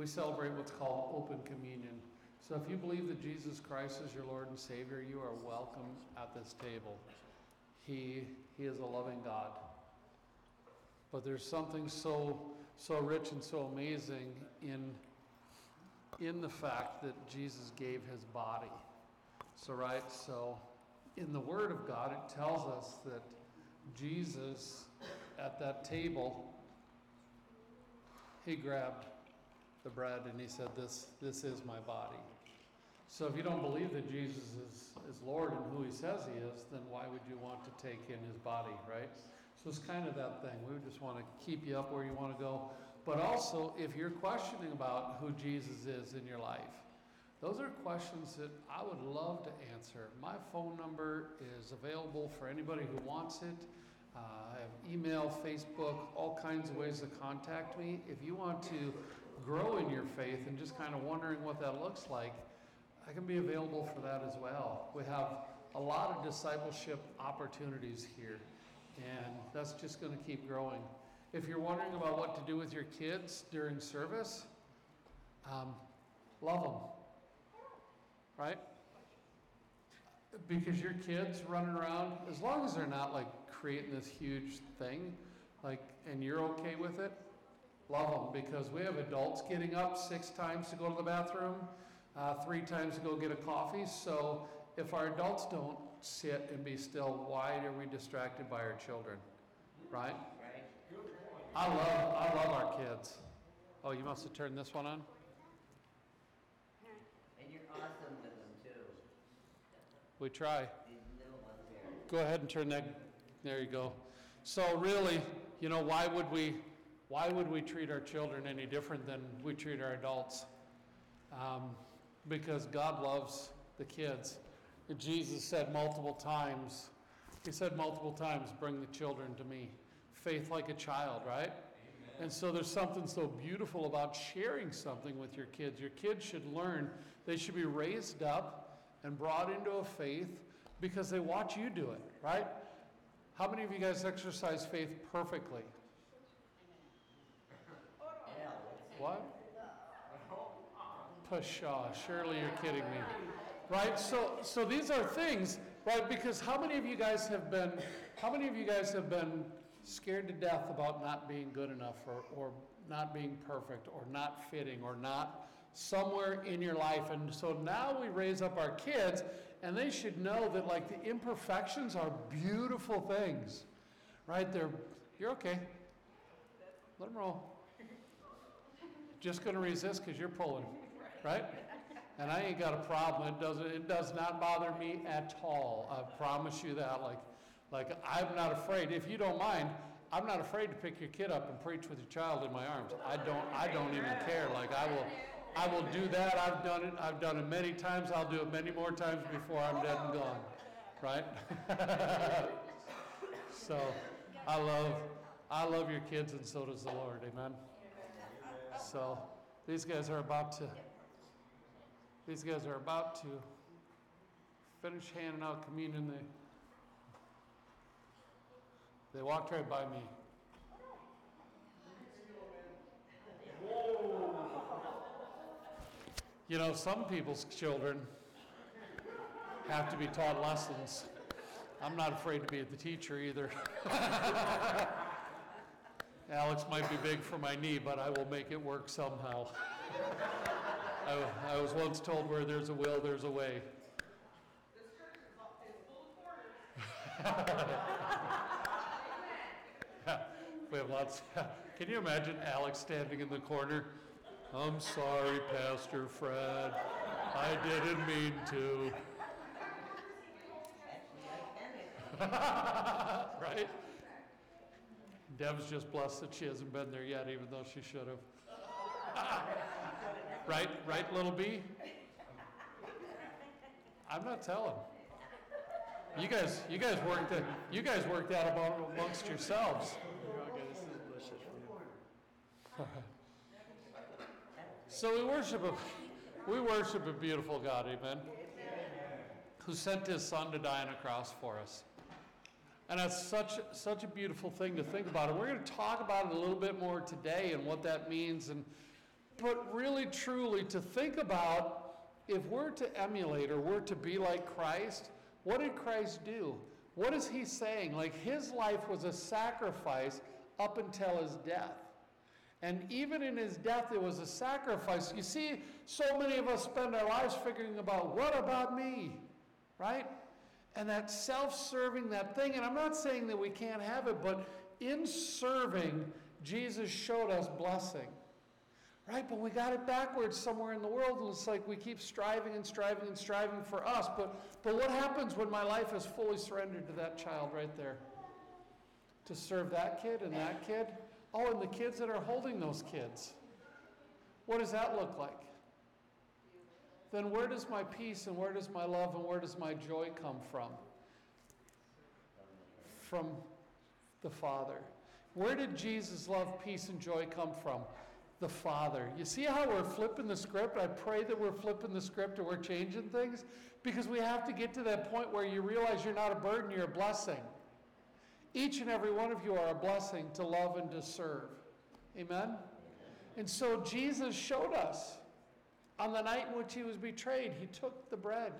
we celebrate what's called open communion. So if you believe that Jesus Christ is your Lord and Savior, you are welcome at this table. He, he is a loving God. But there's something so, so rich and so amazing in, in the fact that Jesus gave his body. So, right, so in the Word of God, it tells us that Jesus at that table, he grabbed the bread and he said, This, this is my body. So if you don't believe that Jesus is, is Lord and who he says he is, then why would you want to take in his body, right? So it's kind of that thing. We just want to keep you up where you want to go. But also, if you're questioning about who Jesus is in your life, those are questions that I would love to answer. My phone number is available for anybody who wants it. Uh, I have email, Facebook, all kinds of ways to contact me. If you want to grow in your faith and just kind of wondering what that looks like, I can be available for that as well. We have a lot of discipleship opportunities here, and that's just going to keep growing. If you're wondering about what to do with your kids during service, um, love them right? Because your kids running around, as long as they're not like creating this huge thing, like, and you're okay with it, love them. Because we have adults getting up six times to go to the bathroom, uh, three times to go get a coffee. So if our adults don't sit and be still, why are we distracted by our children? Right? I love, I love our kids. Oh, you must have turned this one on? And you're awesome with them too, We try. these little ones here. Go ahead and turn that, there you go. So really, you know, why would we, why would we treat our children any different than we treat our adults? Um, because God loves the kids. Jesus said multiple times, he said multiple times, bring the children to me. Faith like a child, right? And so there's something so beautiful about sharing something with your kids. Your kids should learn, they should be raised up and brought into a faith because they watch you do it, right? How many of you guys exercise faith perfectly? What? Pshaw, surely you're kidding me. Right? So so these are things, right? Because how many of you guys have been how many of you guys have been scared to death about not being good enough or, or not being perfect or not fitting or not somewhere in your life. And so now we raise up our kids and they should know that like the imperfections are beautiful things. Right? They're you're okay. Let them roll. Just going to resist because you're pulling, right? And I ain't got a problem. It doesn't. It does not bother me at all. I promise you that. Like, like I'm not afraid. If you don't mind, I'm not afraid to pick your kid up and preach with your child in my arms. I don't. I don't even care. Like I will. I will do that. I've done it. I've done it many times. I'll do it many more times before I'm dead and gone. Right? so, I love. I love your kids, and so does the Lord. Amen. So, these guys are about to. These guys are about to finish handing out communion. They, they walked right by me. You know, some people's children have to be taught lessons. I'm not afraid to be the teacher either. Alex might be big for my knee, but I will make it work somehow. I, I was once told where there's a will, there's a way. This church is full of quarters. We have lots. Can you imagine Alex standing in the corner? I'm sorry, Pastor Fred. I didn't mean to. Right? Deb's just blessed that she hasn't been there yet, even though she should have. right, right, little B? I'm not telling. You guys, you guys worked it. You guys worked that about amongst yourselves. So we worship a, we worship a beautiful God, amen, who sent His Son to die on a cross for us. And that's such, such a beautiful thing to think about. And we're going to talk about it a little bit more today and what that means. And but really truly to think about if we're to emulate or we're to be like Christ, what did Christ do? What is he saying? Like his life was a sacrifice up until his death. And even in his death, it was a sacrifice. You see, so many of us spend our lives figuring about what about me, right? And that self serving, that thing, and I'm not saying that we can't have it, but in serving, Jesus showed us blessing. Right? But we got it backwards somewhere in the world, and it's like we keep striving and striving and striving for us. But, but what happens when my life is fully surrendered to that child right there? To serve that kid and that kid? Oh, and the kids that are holding those kids. What does that look like? Then where does my peace and where does my love and where does my joy come from? From the Father. Where did Jesus' love, peace, and joy come from? The Father. You see how we're flipping the script? I pray that we're flipping the script and we're changing things because we have to get to that point where you realize you're not a burden, you're a blessing. Each and every one of you are a blessing to love and to serve. Amen? And so Jesus showed us on the night in which he was betrayed, he took the bread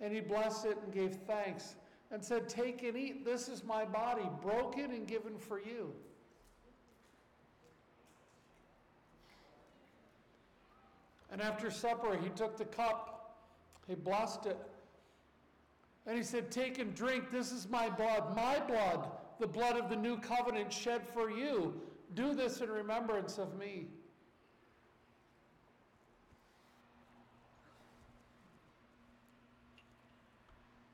and he blessed it and gave thanks and said, Take and eat. This is my body, broken and given for you. And after supper, he took the cup, he blessed it, and he said, Take and drink. This is my blood, my blood, the blood of the new covenant shed for you. Do this in remembrance of me.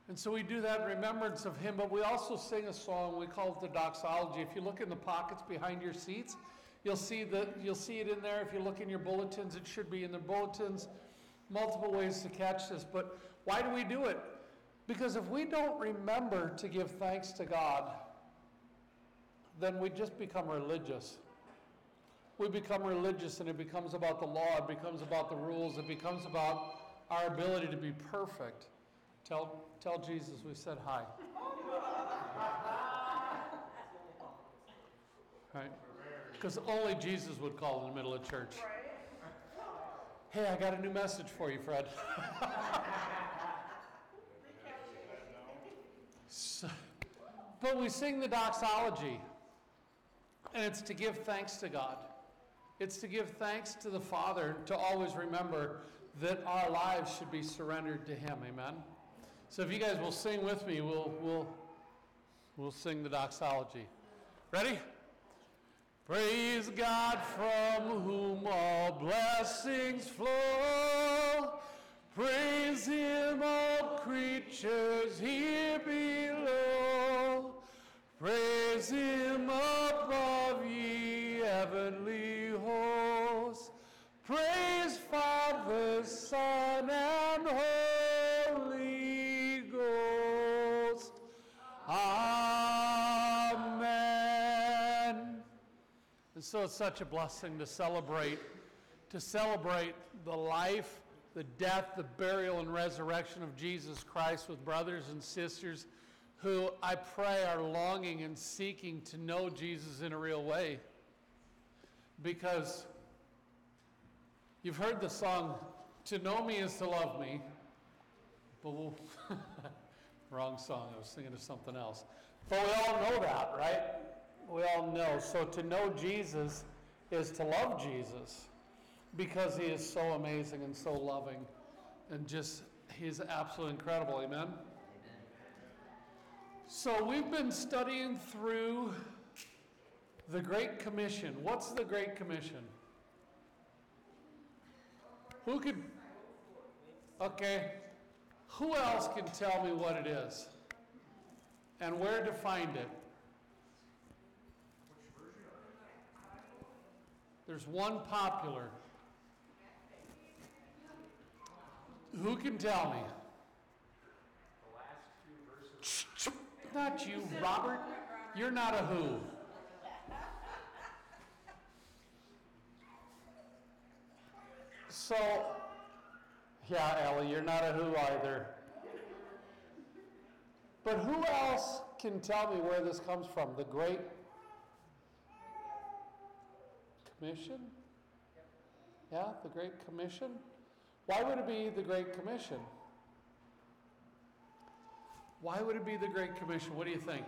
And so we do that in remembrance of him, but we also sing a song, we call it the doxology. If you look in the pockets behind your seats, you'll see that you'll see it in there. If you look in your bulletins, it should be in the bulletins. Multiple ways to catch this, but why do we do it? Because if we don't remember to give thanks to God, then we just become religious. We become religious and it becomes about the law, it becomes about the rules, it becomes about our ability to be perfect. Tell, tell Jesus we said hi. Right? Because only Jesus would call in the middle of church. Hey, I got a new message for you, Fred. So- but we sing the doxology, and it's to give thanks to God. It's to give thanks to the Father, to always remember that our lives should be surrendered to Him. Amen. So if you guys will sing with me, we'll we'll we'll sing the doxology. Ready? Praise God from whom all blessings flow. Praise Him, all creatures here below. Praise Him above, ye heavenly hosts. Praise Father, Son, so it's such a blessing to celebrate, to celebrate the life, the death, the burial, and resurrection of Jesus Christ with brothers and sisters who I pray are longing and seeking to know Jesus in a real way. Because you've heard the song, To Know Me is to Love Me, but we'll, wrong song, I was thinking of something else. But we all know that, right? We all know. So to know Jesus is to love Jesus because he is so amazing and so loving and just, he's absolutely incredible. Amen? So we've been studying through the Great Commission. What's the Great Commission? Who could, okay, who else can tell me what it is? And where to find it? There's one popular. Who can tell me? Shh, shh, Not you, Robert. You're not a who. So, yeah, Ellie, you're not a who either. But who else can tell me where this comes from? The Great Commission? Yeah, the Great Commission? Why would it be the Great Commission? Why would it be the Great Commission? What do you think?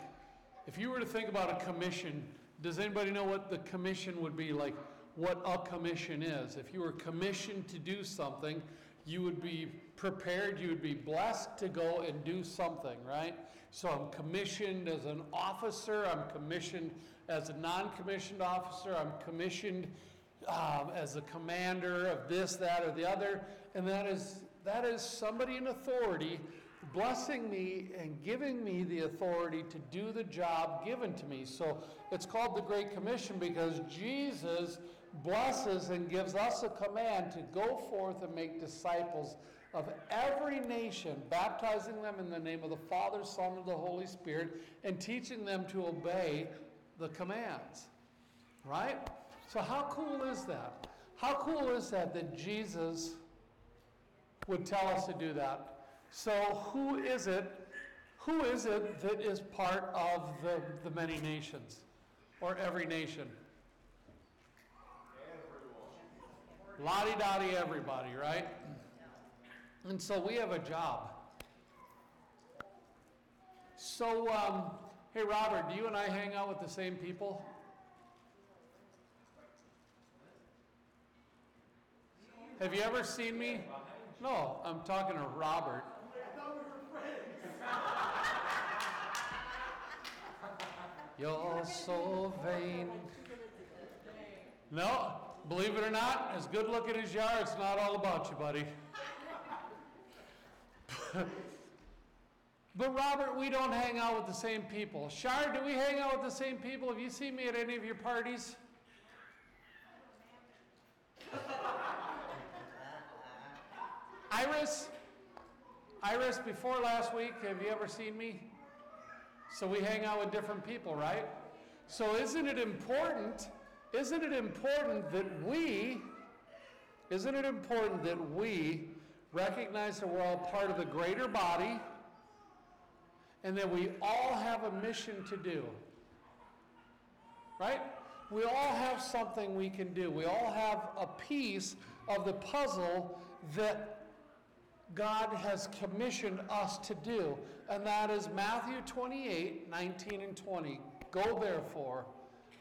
If you were to think about a commission, does anybody know what the commission would be like? What a commission is? If you were commissioned to do something, you would be prepared, you would be blessed to go and do something, right? So I'm commissioned as an officer, I'm commissioned as a non commissioned officer, I'm commissioned um, as a commander of this, that, or the other. And that is, that is somebody in authority blessing me and giving me the authority to do the job given to me. So it's called the Great Commission because Jesus blesses and gives us a command to go forth and make disciples of every nation, baptizing them in the name of the Father, Son, and the Holy Spirit, and teaching them to obey the commands. Right? So, how cool is that? How cool is that that Jesus would tell us to do that? So, who is it? Who is it that is part of the, the many nations or every nation? Lottie dottie everybody, right? And so we have a job. So, um, hey Robert, do you and I hang out with the same people? Have you ever seen me? No, I'm talking to Robert. You're so vain. No, believe it or not, as good looking as you are, it's not all about you, buddy. but Robert, we don't hang out with the same people. Shar, do we hang out with the same people? Have you seen me at any of your parties? Iris? Iris, before last week, have you ever seen me? So we hang out with different people, right? So isn't it important? Isn't it important that we, isn't it important that we recognize that we're all part of the greater body and that we all have a mission to do? Right? We all have something we can do. We all have a piece of the puzzle that God has commissioned us to do, and that is Matthew 28 19 and 20. Go therefore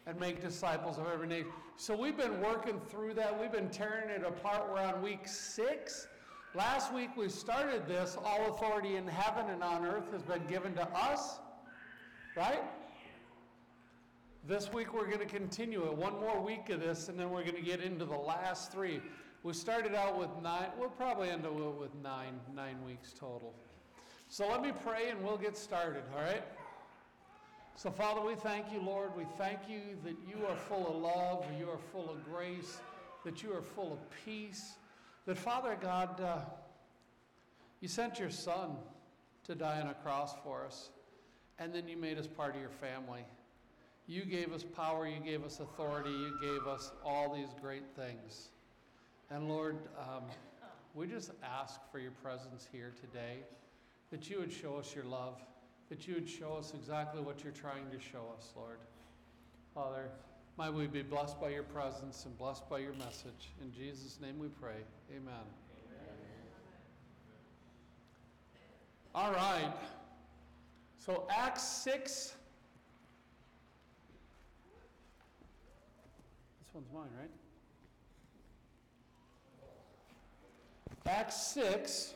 and make disciples of every nation. So we've been working through that. We've been tearing it apart. We're on week six. Last week we started this. All authority in heaven and on earth has been given to us, right? This week we're going to continue it. One more week of this, and then we're going to get into the last three. We started out with nine, we'll probably end up with nine, nine weeks total. So let me pray and we'll get started, all right? So, Father, we thank you, Lord. We thank you that you are full of love, you are full of grace, that you are full of peace. That, Father God, uh, you sent your Son to die on a cross for us, and then you made us part of your family. You gave us power, you gave us authority, you gave us all these great things. And Lord, um, we just ask for your presence here today, that you would show us your love, that you would show us exactly what you're trying to show us, Lord. Father, might we be blessed by your presence and blessed by your message. In Jesus' name we pray. Amen. All right. So, Acts 6. This one's mine, right? Acts 6.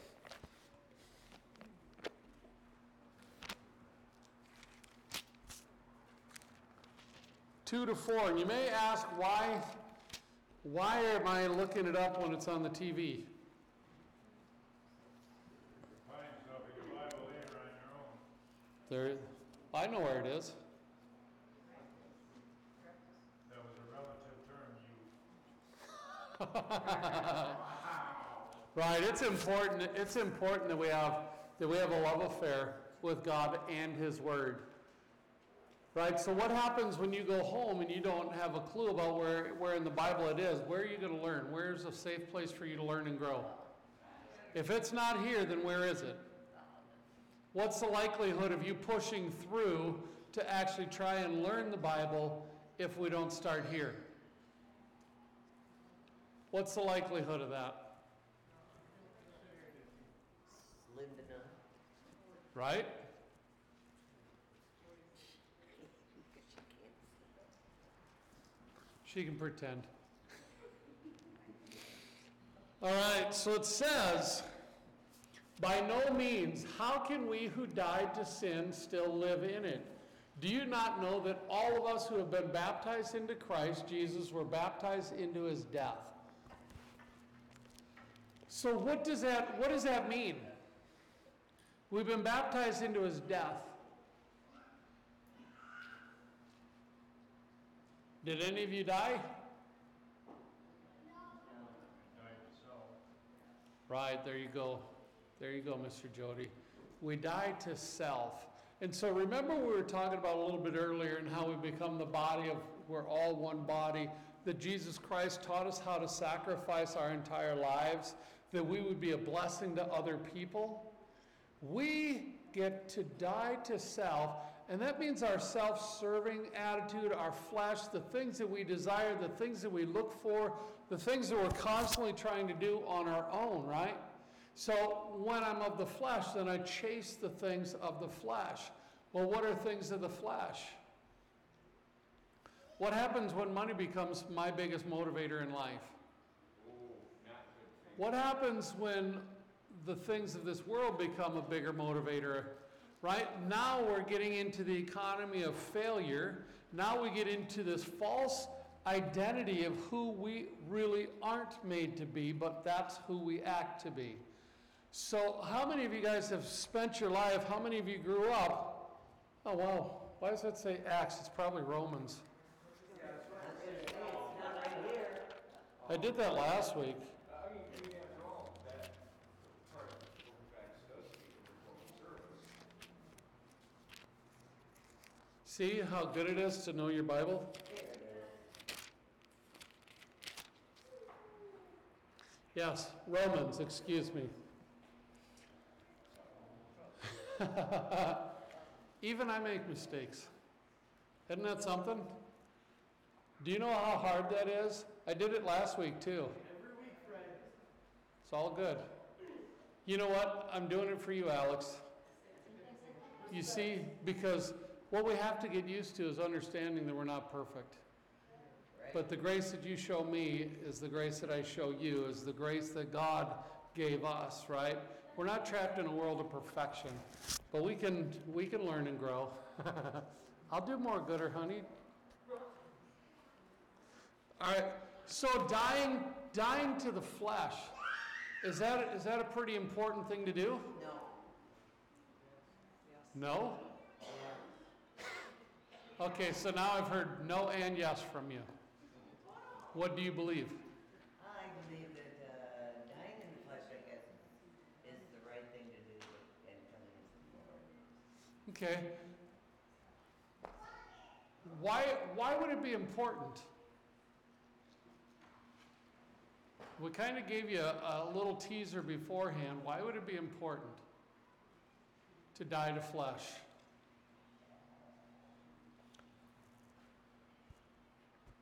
Two to four. And you may ask why why am I looking it up when it's on the TV? There I know where it is. That was a relative term you Right, it's important it's important that we have that we have a love affair with God and his word. Right? So what happens when you go home and you don't have a clue about where where in the Bible it is? Where are you going to learn? Where's a safe place for you to learn and grow? If it's not here, then where is it? What's the likelihood of you pushing through to actually try and learn the Bible if we don't start here? What's the likelihood of that? Slim to none. Right? She can pretend. All right, so it says, by no means, how can we who died to sin still live in it? Do you not know that all of us who have been baptized into Christ Jesus were baptized into his death? So what does that what does that mean? We've been baptized into his death. Did any of you die? Right, there you go. There you go, Mr. Jody. We die to self. And so remember we were talking about a little bit earlier and how we become the body of we're all one body, that Jesus Christ taught us how to sacrifice our entire lives, that we would be a blessing to other people. We get to die to self, and that means our self serving attitude, our flesh, the things that we desire, the things that we look for, the things that we're constantly trying to do on our own, right? So when I'm of the flesh, then I chase the things of the flesh. Well, what are things of the flesh? What happens when money becomes my biggest motivator in life? What happens when the things of this world become a bigger motivator? Right? Now we're getting into the economy of failure. Now we get into this false identity of who we really aren't made to be, but that's who we act to be. So, how many of you guys have spent your life? How many of you grew up? Oh, wow. Why does that say Acts? It's probably Romans. I was gonna say, it's not right here. I did that last week. See how good it is to know your Bible? Yes, Romans, excuse me. Even I make mistakes. Isn't that something? Do you know how hard that is? I did it last week too. Every week, Fred. It's all good. You know what? I'm doing it for you, Alex. You see, because what we have to get used to is understanding that we're not perfect. But the grace that you show me is the grace that I show you, is the grace that God gave us, right? We're not trapped in a world of perfection, but we can we can learn and grow. I'll do more gooder, honey. All right. So dying dying to the flesh. Is that is that a pretty important thing to do? No. No? Okay, so now I've heard no and yes from you. What do you believe? I believe that, uh, dying in the flesh, I guess, is the right thing to do and coming to the Lord. Okay. Why, why would it be important? We kind of gave you a, a little teaser beforehand. Why would it be important to die to flesh?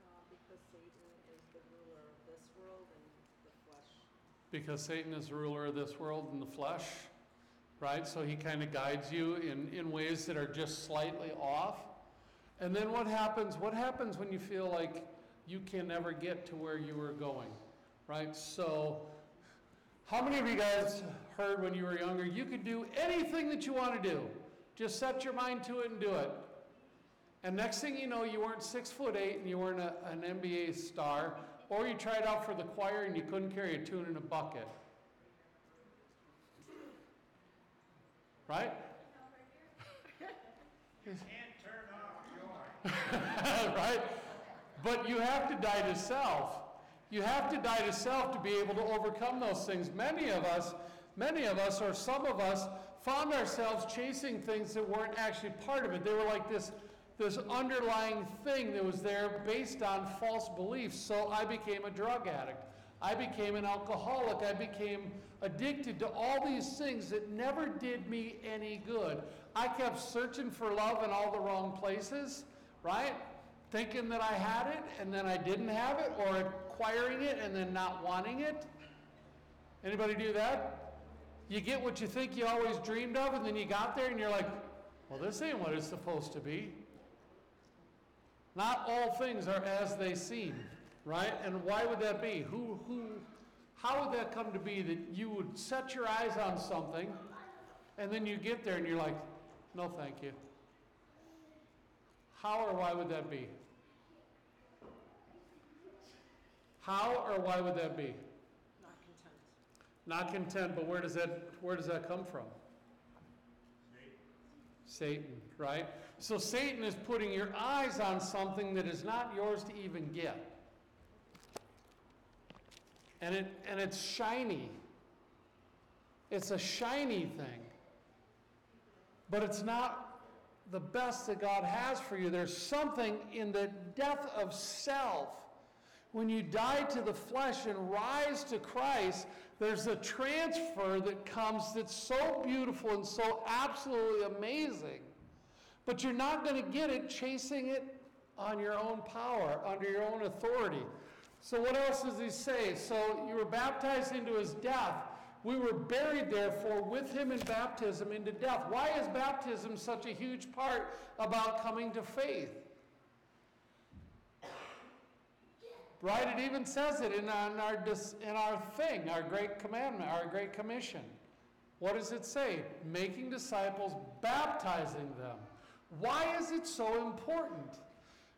Uh, because Satan is the ruler of this world and the flesh. Because Satan is the ruler of this world and the flesh, right? So he kind of guides you in, in ways that are just slightly off. And then what happens? What happens when you feel like you can never get to where you were going, right? So, how many of you guys heard when you were younger, you could do anything that you want to do? Just set your mind to it and do it. And next thing you know, you weren't six foot eight and you weren't a, an NBA star, or you tried out for the choir and you couldn't carry a tune in a bucket. Right? Can't turn off joy. right? But you have to die to self. You have to die to self to be able to overcome those things. Many of us, many of us, or some of us, found ourselves chasing things that weren't actually part of it. They were like this, this underlying thing that was there based on false beliefs. So I became a drug addict. I became an alcoholic. I became addicted to all these things that never did me any good. I kept searching for love in all the wrong places, right? Thinking that I had it and then I didn't have it, or acquiring it and then not wanting it? Anybody do that? You get what you think you always dreamed of, and then you got there and you're like, well, this ain't what it's supposed to be. Not all things are as they seem, right? And why would that be? Who, who, how would that come to be that you would set your eyes on something and then you get there and you're like, no, thank you? How or why would that be? How or why would that be? Not content. Not content, but where does that where does that come from? Satan, right? So Satan is putting your eyes on something that is not yours to even get. And it and it's shiny. It's a shiny thing. But it's not the best that God has for you. There's something in the death of self. When you die to the flesh and rise to Christ, there's a transfer that comes that's so beautiful and so absolutely amazing. But you're not going to get it chasing it on your own power, under your own authority. So, what else does he say? So, you were baptized into his death. We were buried, therefore, with him in baptism into death. Why is baptism such a huge part about coming to faith? Right? It even says it in our, in our, thing, our great commandment, our great commission. What does it say? Making disciples, baptizing them. Why is it so important?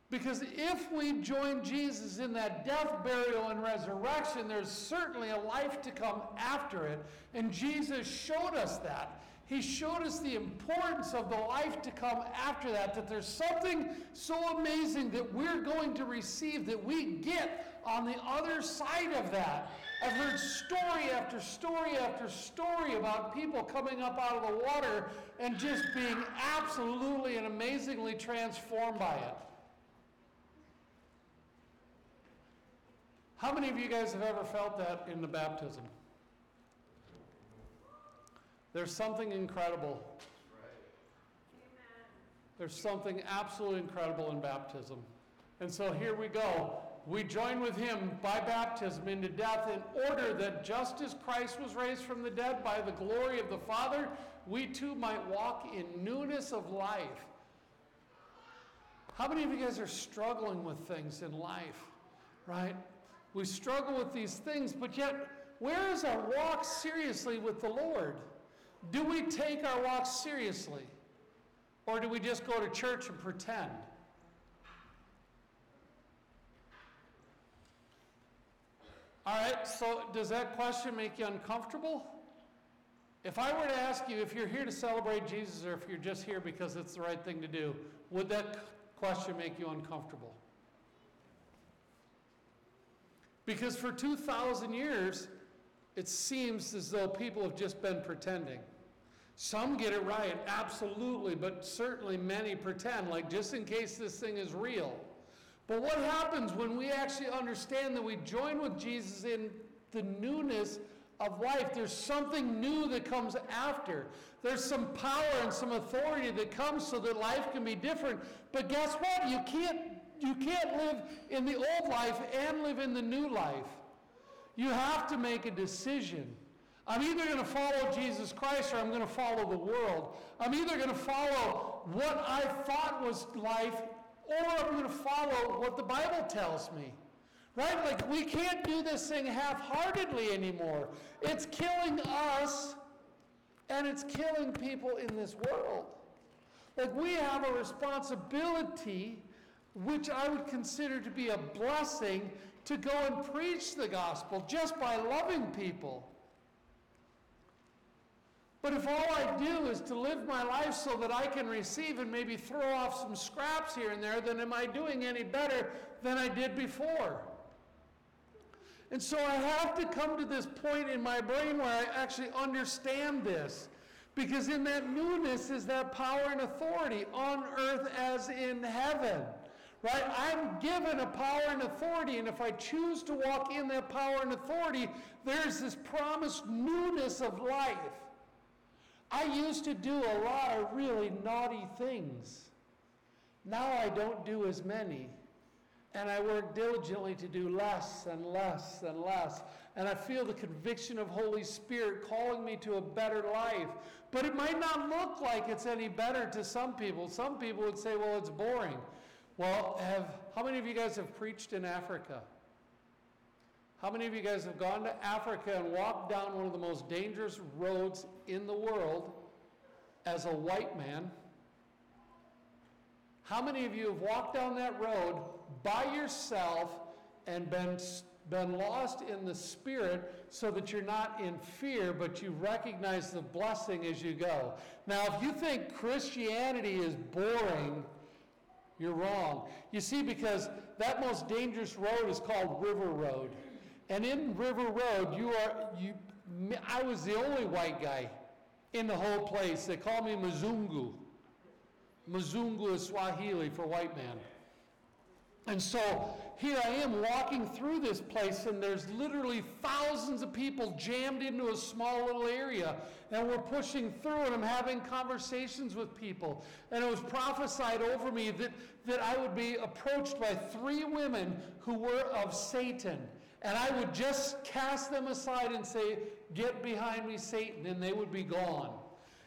Because if we join Jesus in that death, burial, and resurrection, there's certainly a life to come after it. And Jesus showed us that. He showed us the importance of the life to come after that, that there's something so amazing that we're going to receive that we get on the other side of that. I've heard story after story after story about people coming up out of the water and just being absolutely and amazingly transformed by it. How many of you guys have ever felt that in the baptism? There's something incredible. There's something absolutely incredible in baptism. And so here we go. We join with him by baptism into death in order that just as Christ was raised from the dead by the glory of the Father, we too might walk in newness of life. How many of you guys are struggling with things in life? Right? We struggle with these things, but yet, where is our walk seriously with the Lord? Do we take our walk seriously? Or do we just go to church and pretend? All right, so does that question make you uncomfortable? If I were to ask you if you're here to celebrate Jesus or if you're just here because it's the right thing to do, would that question make you uncomfortable? Because for 2,000 years, it seems as though people have just been pretending. Some get it right, absolutely, but certainly many pretend, like just in case this thing is real. But what happens when we actually understand that we join with Jesus in the newness of life? There's something new that comes after. There's some power and some authority that comes so that life can be different. But guess what? You can't you can't live in the old life and live in the new life. You have to make a decision. I'm either going to follow Jesus Christ or I'm going to follow the world. I'm either going to follow what I thought was life or I'm going to follow what the Bible tells me. Right? Like, we can't do this thing half heartedly anymore. It's killing us and it's killing people in this world. Like, we have a responsibility which I would consider to be a blessing to go and preach the gospel just by loving people. But if all I do is to live my life so that I can receive and maybe throw off some scraps here and there, then am I doing any better than I did before? And so I have to come to this point in my brain where I actually understand this. Because in that newness is that power and authority on earth as in heaven. Right? I'm given a power and authority, and if I choose to walk in that power and authority, there's this promised newness of life. I used to do a lot of really naughty things. Now I don't do as many. And I work diligently to do less and less and less. And I feel the conviction of Holy Spirit calling me to a better life. But it might not look like it's any better to some people. Some people would say, well, it's boring. Well, have, how many of you guys have preached in Africa? How many of you guys have gone to Africa and walked down one of the most dangerous roads in the world as a white man? How many of you have walked down that road by yourself and been, been lost in the spirit so that you're not in fear, but you recognize the blessing as you go? Now, if you think Christianity is boring, you're wrong. You see, because that most dangerous road is called River Road. And in River Road, you are, you, I was the only white guy in the whole place. They called me Mzungu. Mzungu is Swahili for white man. And so here I am walking through this place, and there's literally thousands of people jammed into a small little area. And we're pushing through, and I'm having conversations with people. And it was prophesied over me that, that I would be approached by three women who were of Satan. And I would just cast them aside and say, Get behind me, Satan, and they would be gone.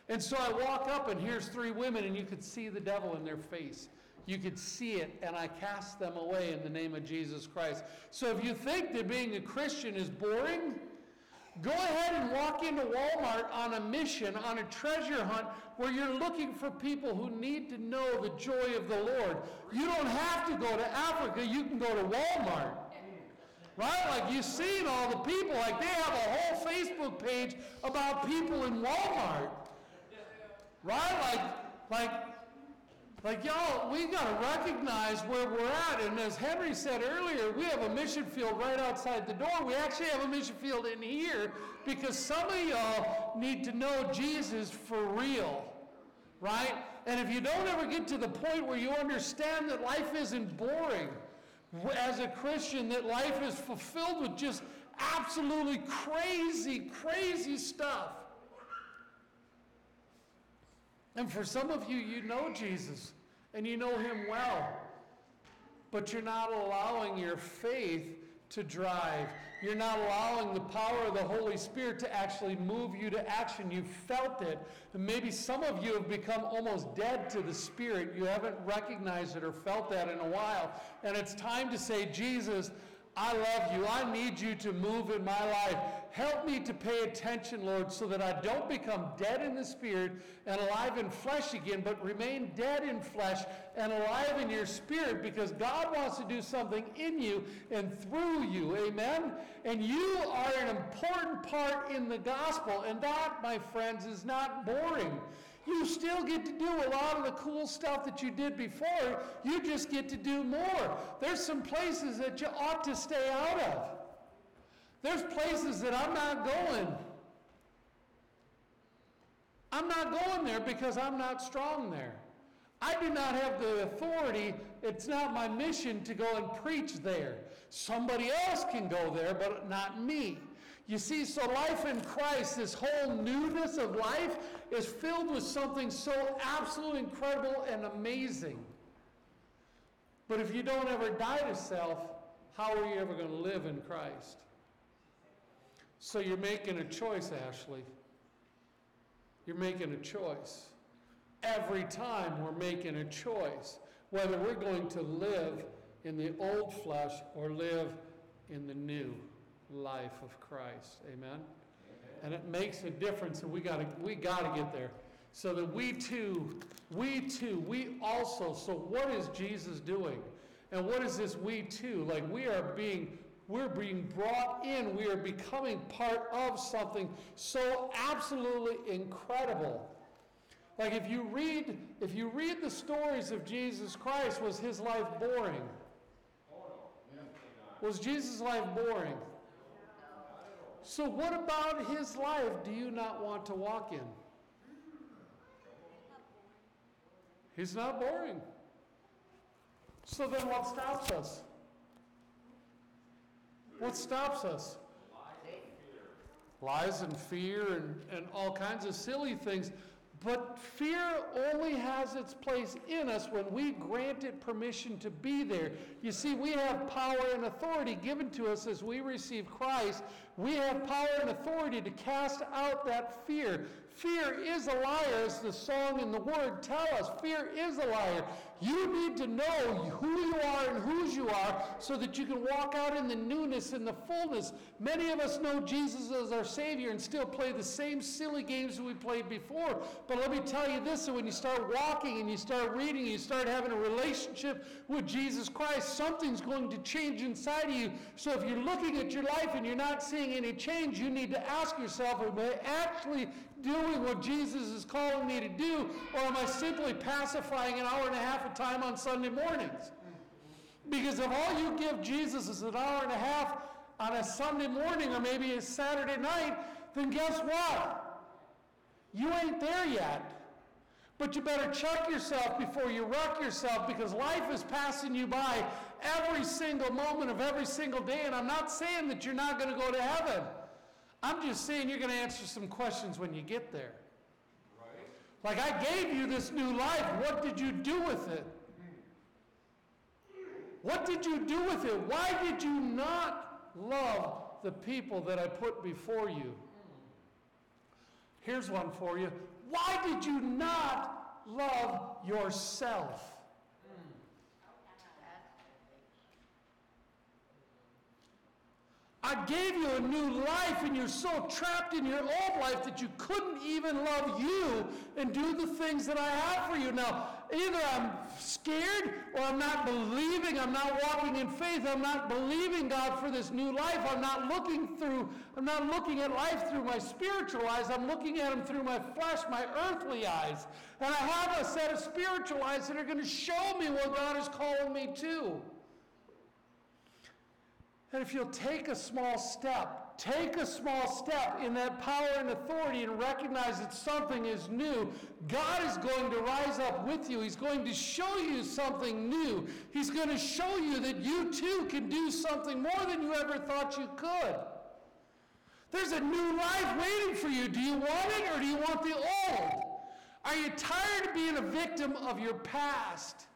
And so I walk up, and here's three women, and you could see the devil in their face. You could see it, and I cast them away in the name of Jesus Christ. So if you think that being a Christian is boring, go ahead and walk into Walmart on a mission, on a treasure hunt, where you're looking for people who need to know the joy of the Lord. You don't have to go to Africa, you can go to Walmart. Right? Like you've seen all the people, like they have a whole Facebook page about people in Walmart. Right? Like, like, like y'all, we got to recognize where we're at. And as Henry said earlier, we have a mission field right outside the door. We actually have a mission field in here because some of y'all need to know Jesus for real. Right? And if you don't ever get to the point where you understand that life isn't boring, as a Christian, that life is fulfilled with just absolutely crazy, crazy stuff. And for some of you, you know Jesus and you know him well, but you're not allowing your faith to drive. You're not allowing the power of the Holy Spirit to actually move you to action. You've felt it. And maybe some of you have become almost dead to the Spirit. You haven't recognized it or felt that in a while. And it's time to say, Jesus, I love you. I need you to move in my life. Help me to pay attention, Lord, so that I don't become dead in the spirit and alive in flesh again, but remain dead in flesh and alive in your spirit because God wants to do something in you and through you. Amen? And you are an important part in the gospel. And that, my friends, is not boring. You still get to do a lot of the cool stuff that you did before. You just get to do more. There's some places that you ought to stay out of. There's places that I'm not going. I'm not going there because I'm not strong there. I do not have the authority. It's not my mission to go and preach there. Somebody else can go there, but not me. You see, so life in Christ, this whole newness of life, is filled with something so absolutely incredible and amazing. But if you don't ever die to self, how are you ever going to live in Christ? So you're making a choice, Ashley. You're making a choice. Every time we're making a choice, whether we're going to live in the old flesh or live in the new life of Christ. Amen? And it makes a difference, and we got to we got to get there. So that we too, we too, we also, so what is Jesus doing? And what is this we too? Like we are being we're being brought in, we are becoming part of something so absolutely incredible. Like if you read if you read the stories of Jesus Christ, was his life boring? Was Jesus' life boring? So, what about his life do you not want to walk in? He's not boring. So, then what stops us? What stops us? Lies and fear and, and all kinds of silly things. But fear only has its place in us when we grant it permission to be there. You see, we have power and authority given to us as we receive Christ. We have power and authority to cast out that fear. Fear is a liar, as the song and the word tell us. Fear is a liar. You need to know who you are and whose you are so that you can walk out in the newness and the fullness. Many of us know Jesus as our Savior and still play the same silly games that we played before. But let me tell you this that when you start walking and you start reading, and you start having a relationship with Jesus Christ, something's going to change inside of you. So if you're looking at your life and you're not seeing any change, you need to ask yourself, am I actually doing what Jesus is calling me to do, or am I simply pacifying an hour and a half time on Sunday mornings? Because if all you give Jesus is an hour and a half on a Sunday morning or maybe a Saturday night, then guess what? You ain't there yet. But you better check yourself before you wreck yourself because life is passing you by every single moment of every single day. And I'm not saying that you're not going to go to heaven. I'm just saying you're going to answer some questions when you get there. Like I gave you this new life. What did you do with it? What did you do with it? Why did you not love the people that I put before you? Here's one for you. Why did you not love yourself? I gave you a new life, and you're so trapped in your old life that you couldn't even love you and do the things that I have for you. Now, either I'm scared or I'm not believing, I'm not walking in faith, I'm not believing God for this new life. I'm not looking through, I'm not looking at life through my spiritual eyes, I'm looking at them through my flesh, my earthly eyes. And I have a set of spiritual eyes that are going to show me what God is calling me to. And if you'll take a small step, take a small step in that power and authority and recognize that something is new, God is going to rise up with you. He's going to show you something new. He's going to show you that you too can do something more than you ever thought you could. There's a new life waiting for you. Do you want it or do you want the old? Are you tired of being a victim of your past?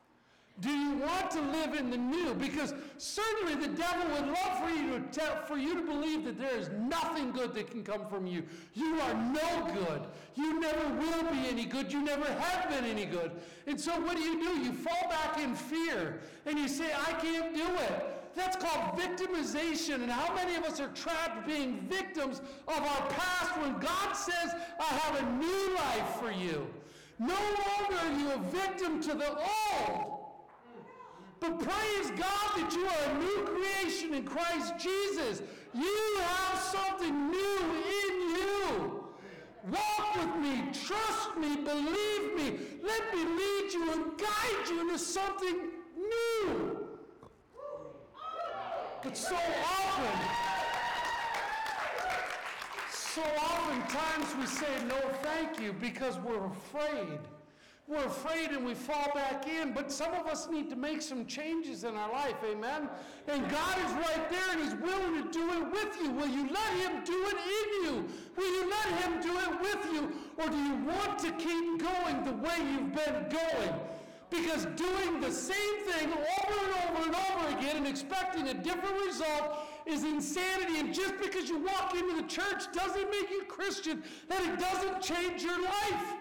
Do you want to live in the new? Because certainly the devil would love for you to tell, for you to believe that there is nothing good that can come from you. You are no good. You never will be any good. You never have been any good. And so what do you do? You fall back in fear and you say, I can't do it. That's called victimization. And how many of us are trapped being victims of our past when God says, I have a new life for you? No longer are you a victim to the old. But praise God that you are a new creation in Christ Jesus. You have something new in you. Walk with me, trust me, believe me. Let me lead you and guide you into something new. But so often, so often times we say no thank you because we're afraid. We're afraid and we fall back in, but some of us need to make some changes in our life, amen? And God is right there and He's willing to do it with you. Will you let Him do it in you? Will you let Him do it with you? Or do you want to keep going the way you've been going? Because doing the same thing over and over and over again and expecting a different result is insanity. And just because you walk into the church doesn't make you Christian, and it doesn't change your life.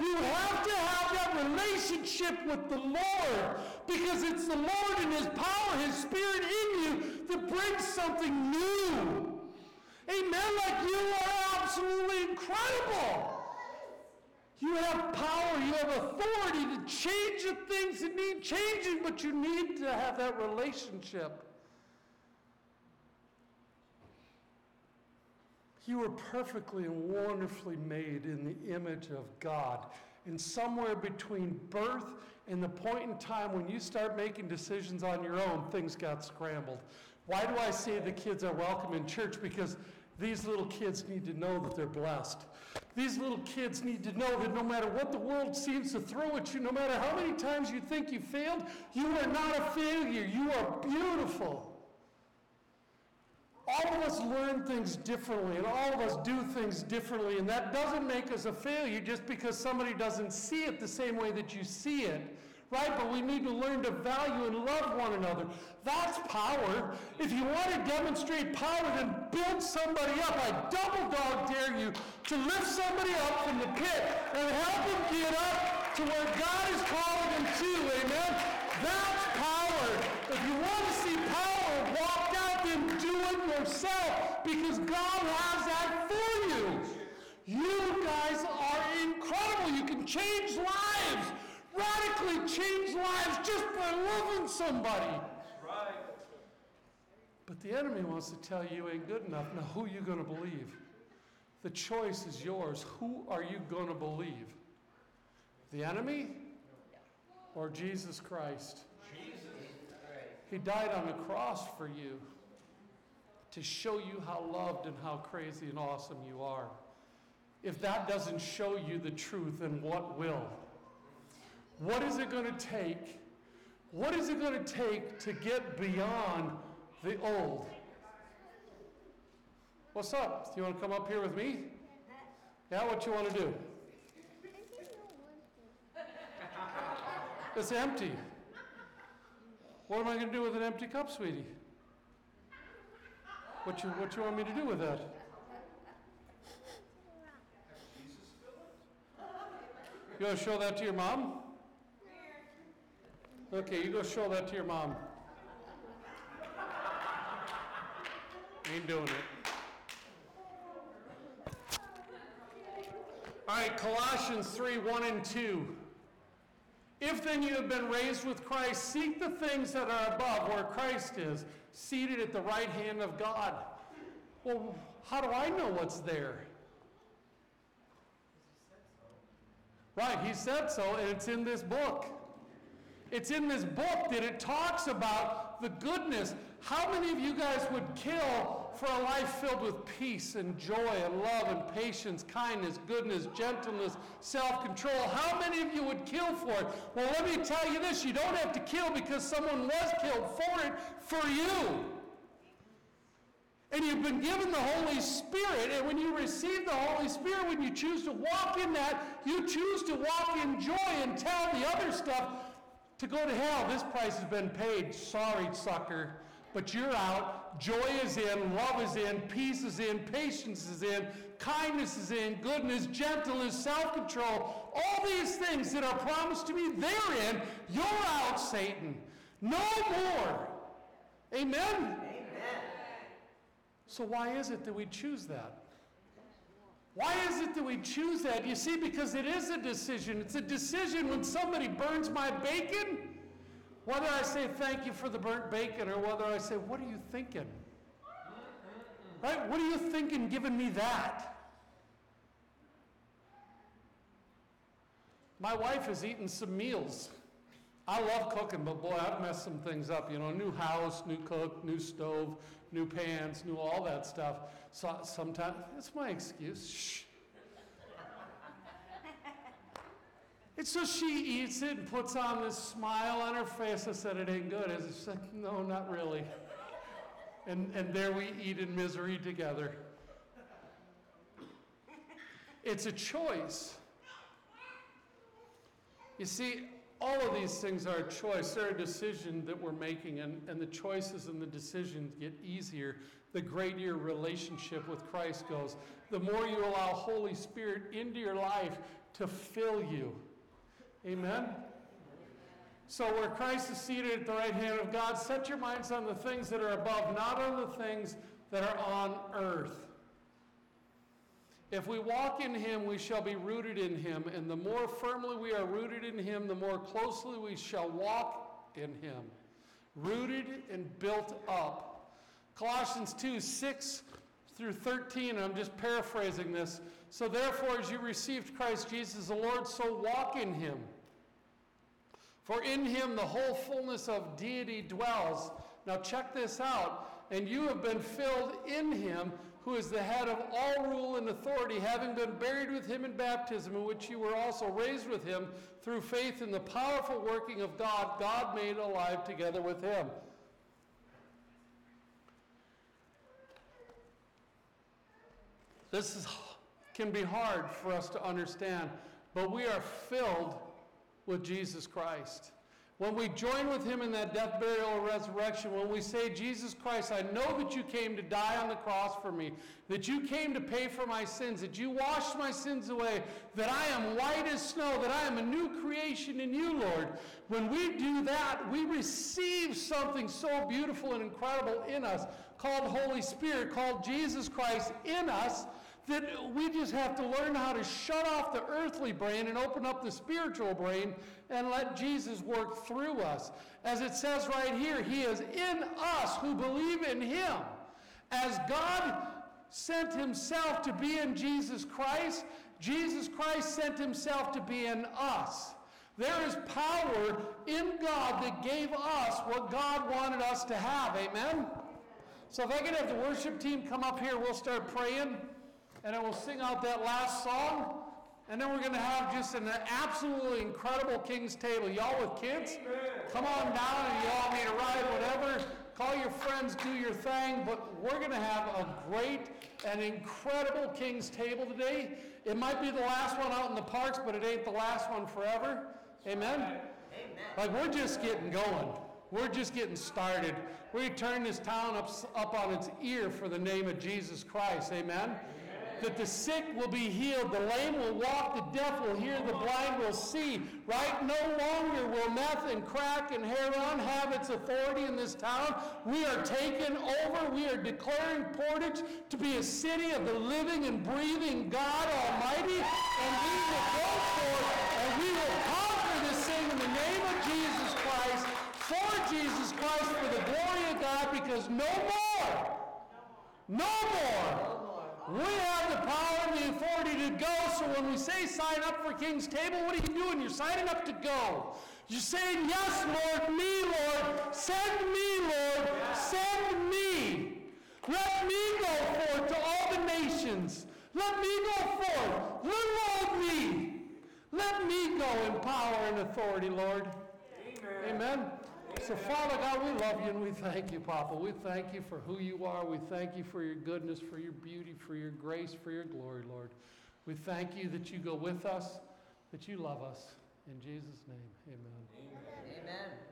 You have to have that relationship with the Lord because it's the Lord and His power, His Spirit in you that brings something new. Amen. Like you are absolutely incredible. You have power, you have authority to change the things that need changing, but you need to have that relationship. You were perfectly and wonderfully made in the image of God. And somewhere between birth and the point in time when you start making decisions on your own, things got scrambled. Why do I say the kids are welcome in church? Because these little kids need to know that they're blessed. These little kids need to know that no matter what the world seems to throw at you, no matter how many times you think you failed, you are not a failure. You are beautiful. All of us learn things differently and all of us do things differently, and that doesn't make us a failure just because somebody doesn't see it the same way that you see it. Right? But we need to learn to value and love one another. That's power. If you want to demonstrate power, then build somebody up. I double dog dare you to lift somebody up from the pit and help them get up to where God is calling them to. Amen? That's yourself because God has that for you. You guys are incredible. You can change lives, radically change lives just by loving somebody. Right. But the enemy wants to tell you you ain't good enough. Now, who are you going to believe? The choice is yours. Who are you going to believe? The enemy or Jesus Christ? Jesus. He died on the cross for you to show you how loved and how crazy and awesome you are. If that doesn't show you the truth, then what will? What is it going to take? What is it going to take to get beyond the old? What's up? Do you want to come up here with me? Yeah, what you want to do? It's empty. What am I going to do with an empty cup, sweetie? What you, what you want me to do with that? You want to show that to your mom? Okay, you go show that to your mom. Ain't doing it. All right, Colossians 3 1 and 2. If then you have been raised with Christ, seek the things that are above, where Christ is, seated at the right hand of God. Well, how do I know what's there? Right, he said so, and it's in this book. It's in this book that it talks about the goodness. How many of you guys would kill for a life filled with peace and joy and love and patience, kindness, goodness, gentleness, self control? How many of you would kill for it? Well, let me tell you this you don't have to kill because someone was killed for it for you. And you've been given the Holy Spirit. And when you receive the Holy Spirit, when you choose to walk in that, you choose to walk in joy and tell the other stuff to go to hell. This price has been paid. Sorry, sucker. But you're out. Joy is in, love is in, peace is in, patience is in, kindness is in, goodness, gentleness, self control. All these things that are promised to me, they're in. You're out, Satan. No more. Amen? Amen. So, why is it that we choose that? Why is it that we choose that? You see, because it is a decision. It's a decision when somebody burns my bacon, whether I say thank you for the burnt bacon or whether I say, what are you thinking? Right? What are you thinking giving me that? My wife has eaten some meals. I love cooking, but boy, I've messed some things up. You know, new house, new cook, new stove, new pans, new all that stuff. So sometimes it's my excuse. Shh. It's so she eats it and puts on this smile on her face. I said it ain't good. It's like, no, not really. And and there we eat in misery together. It's a choice. You see, all of these things are a choice. They're a decision that we're making, and, and the choices and the decisions get easier the greater your relationship with Christ goes. The more you allow Holy Spirit into your life to fill you. Amen? So, where Christ is seated at the right hand of God, set your minds on the things that are above, not on the things that are on earth. If we walk in him, we shall be rooted in him, and the more firmly we are rooted in him, the more closely we shall walk in him. Rooted and built up. Colossians 2 6 through 13, and I'm just paraphrasing this. So therefore, as you received Christ Jesus the Lord, so walk in him. For in him the whole fullness of deity dwells. Now, check this out. And you have been filled in him who is the head of all rule and authority, having been buried with him in baptism, in which you were also raised with him through faith in the powerful working of God, God made alive together with him. This is, can be hard for us to understand, but we are filled with Jesus Christ. When we join with him in that death, burial, resurrection, when we say, Jesus Christ, I know that you came to die on the cross for me, that you came to pay for my sins, that you washed my sins away, that I am white as snow, that I am a new creation in you, Lord. When we do that, we receive something so beautiful and incredible in us called Holy Spirit, called Jesus Christ in us, that we just have to learn how to shut off the earthly brain and open up the spiritual brain and let Jesus work through us. As it says right here, He is in us who believe in Him. As God sent Himself to be in Jesus Christ, Jesus Christ sent Himself to be in us. There is power in God that gave us what God wanted us to have. Amen? So if I could have the worship team come up here, we'll start praying, and then we'll sing out that last song, and then we're going to have just an absolutely incredible King's Table. Y'all with kids? Come on down, and y'all need a ride, whatever. Call your friends, do your thing, but we're going to have a great and incredible King's Table today. It might be the last one out in the parks, but it ain't the last one forever. Amen? Amen. Like we're just getting going. We're just getting started. We turn this town up, up on its ear for the name of Jesus Christ. Amen? That the sick will be healed, the lame will walk, the deaf will hear, the blind will see. Right? No longer will meth and crack and heroin have its authority in this town. We are taking over. We are declaring Portage to be a city of the living and breathing God Almighty. And we will go forth and we will conquer this thing in the name of Jesus Christ, for Jesus Christ, for the glory of God, because no more, no more we have the power and the authority to go. So when we say sign up for King's Table, what are you doing? You're signing up to go. You're saying, Yes, Lord, me, Lord. Send me, Lord. Send me. Let me go forth to all the nations. Let me go forth. Little old me. Let me go in power and authority, Lord. Amen. So, Father God, we love you and we thank you, Papa. We thank you for who you are. We thank you for your goodness, for your beauty, for your grace, for your glory, Lord. We thank you that you go with us, that you love us. In Jesus' name, amen. Amen.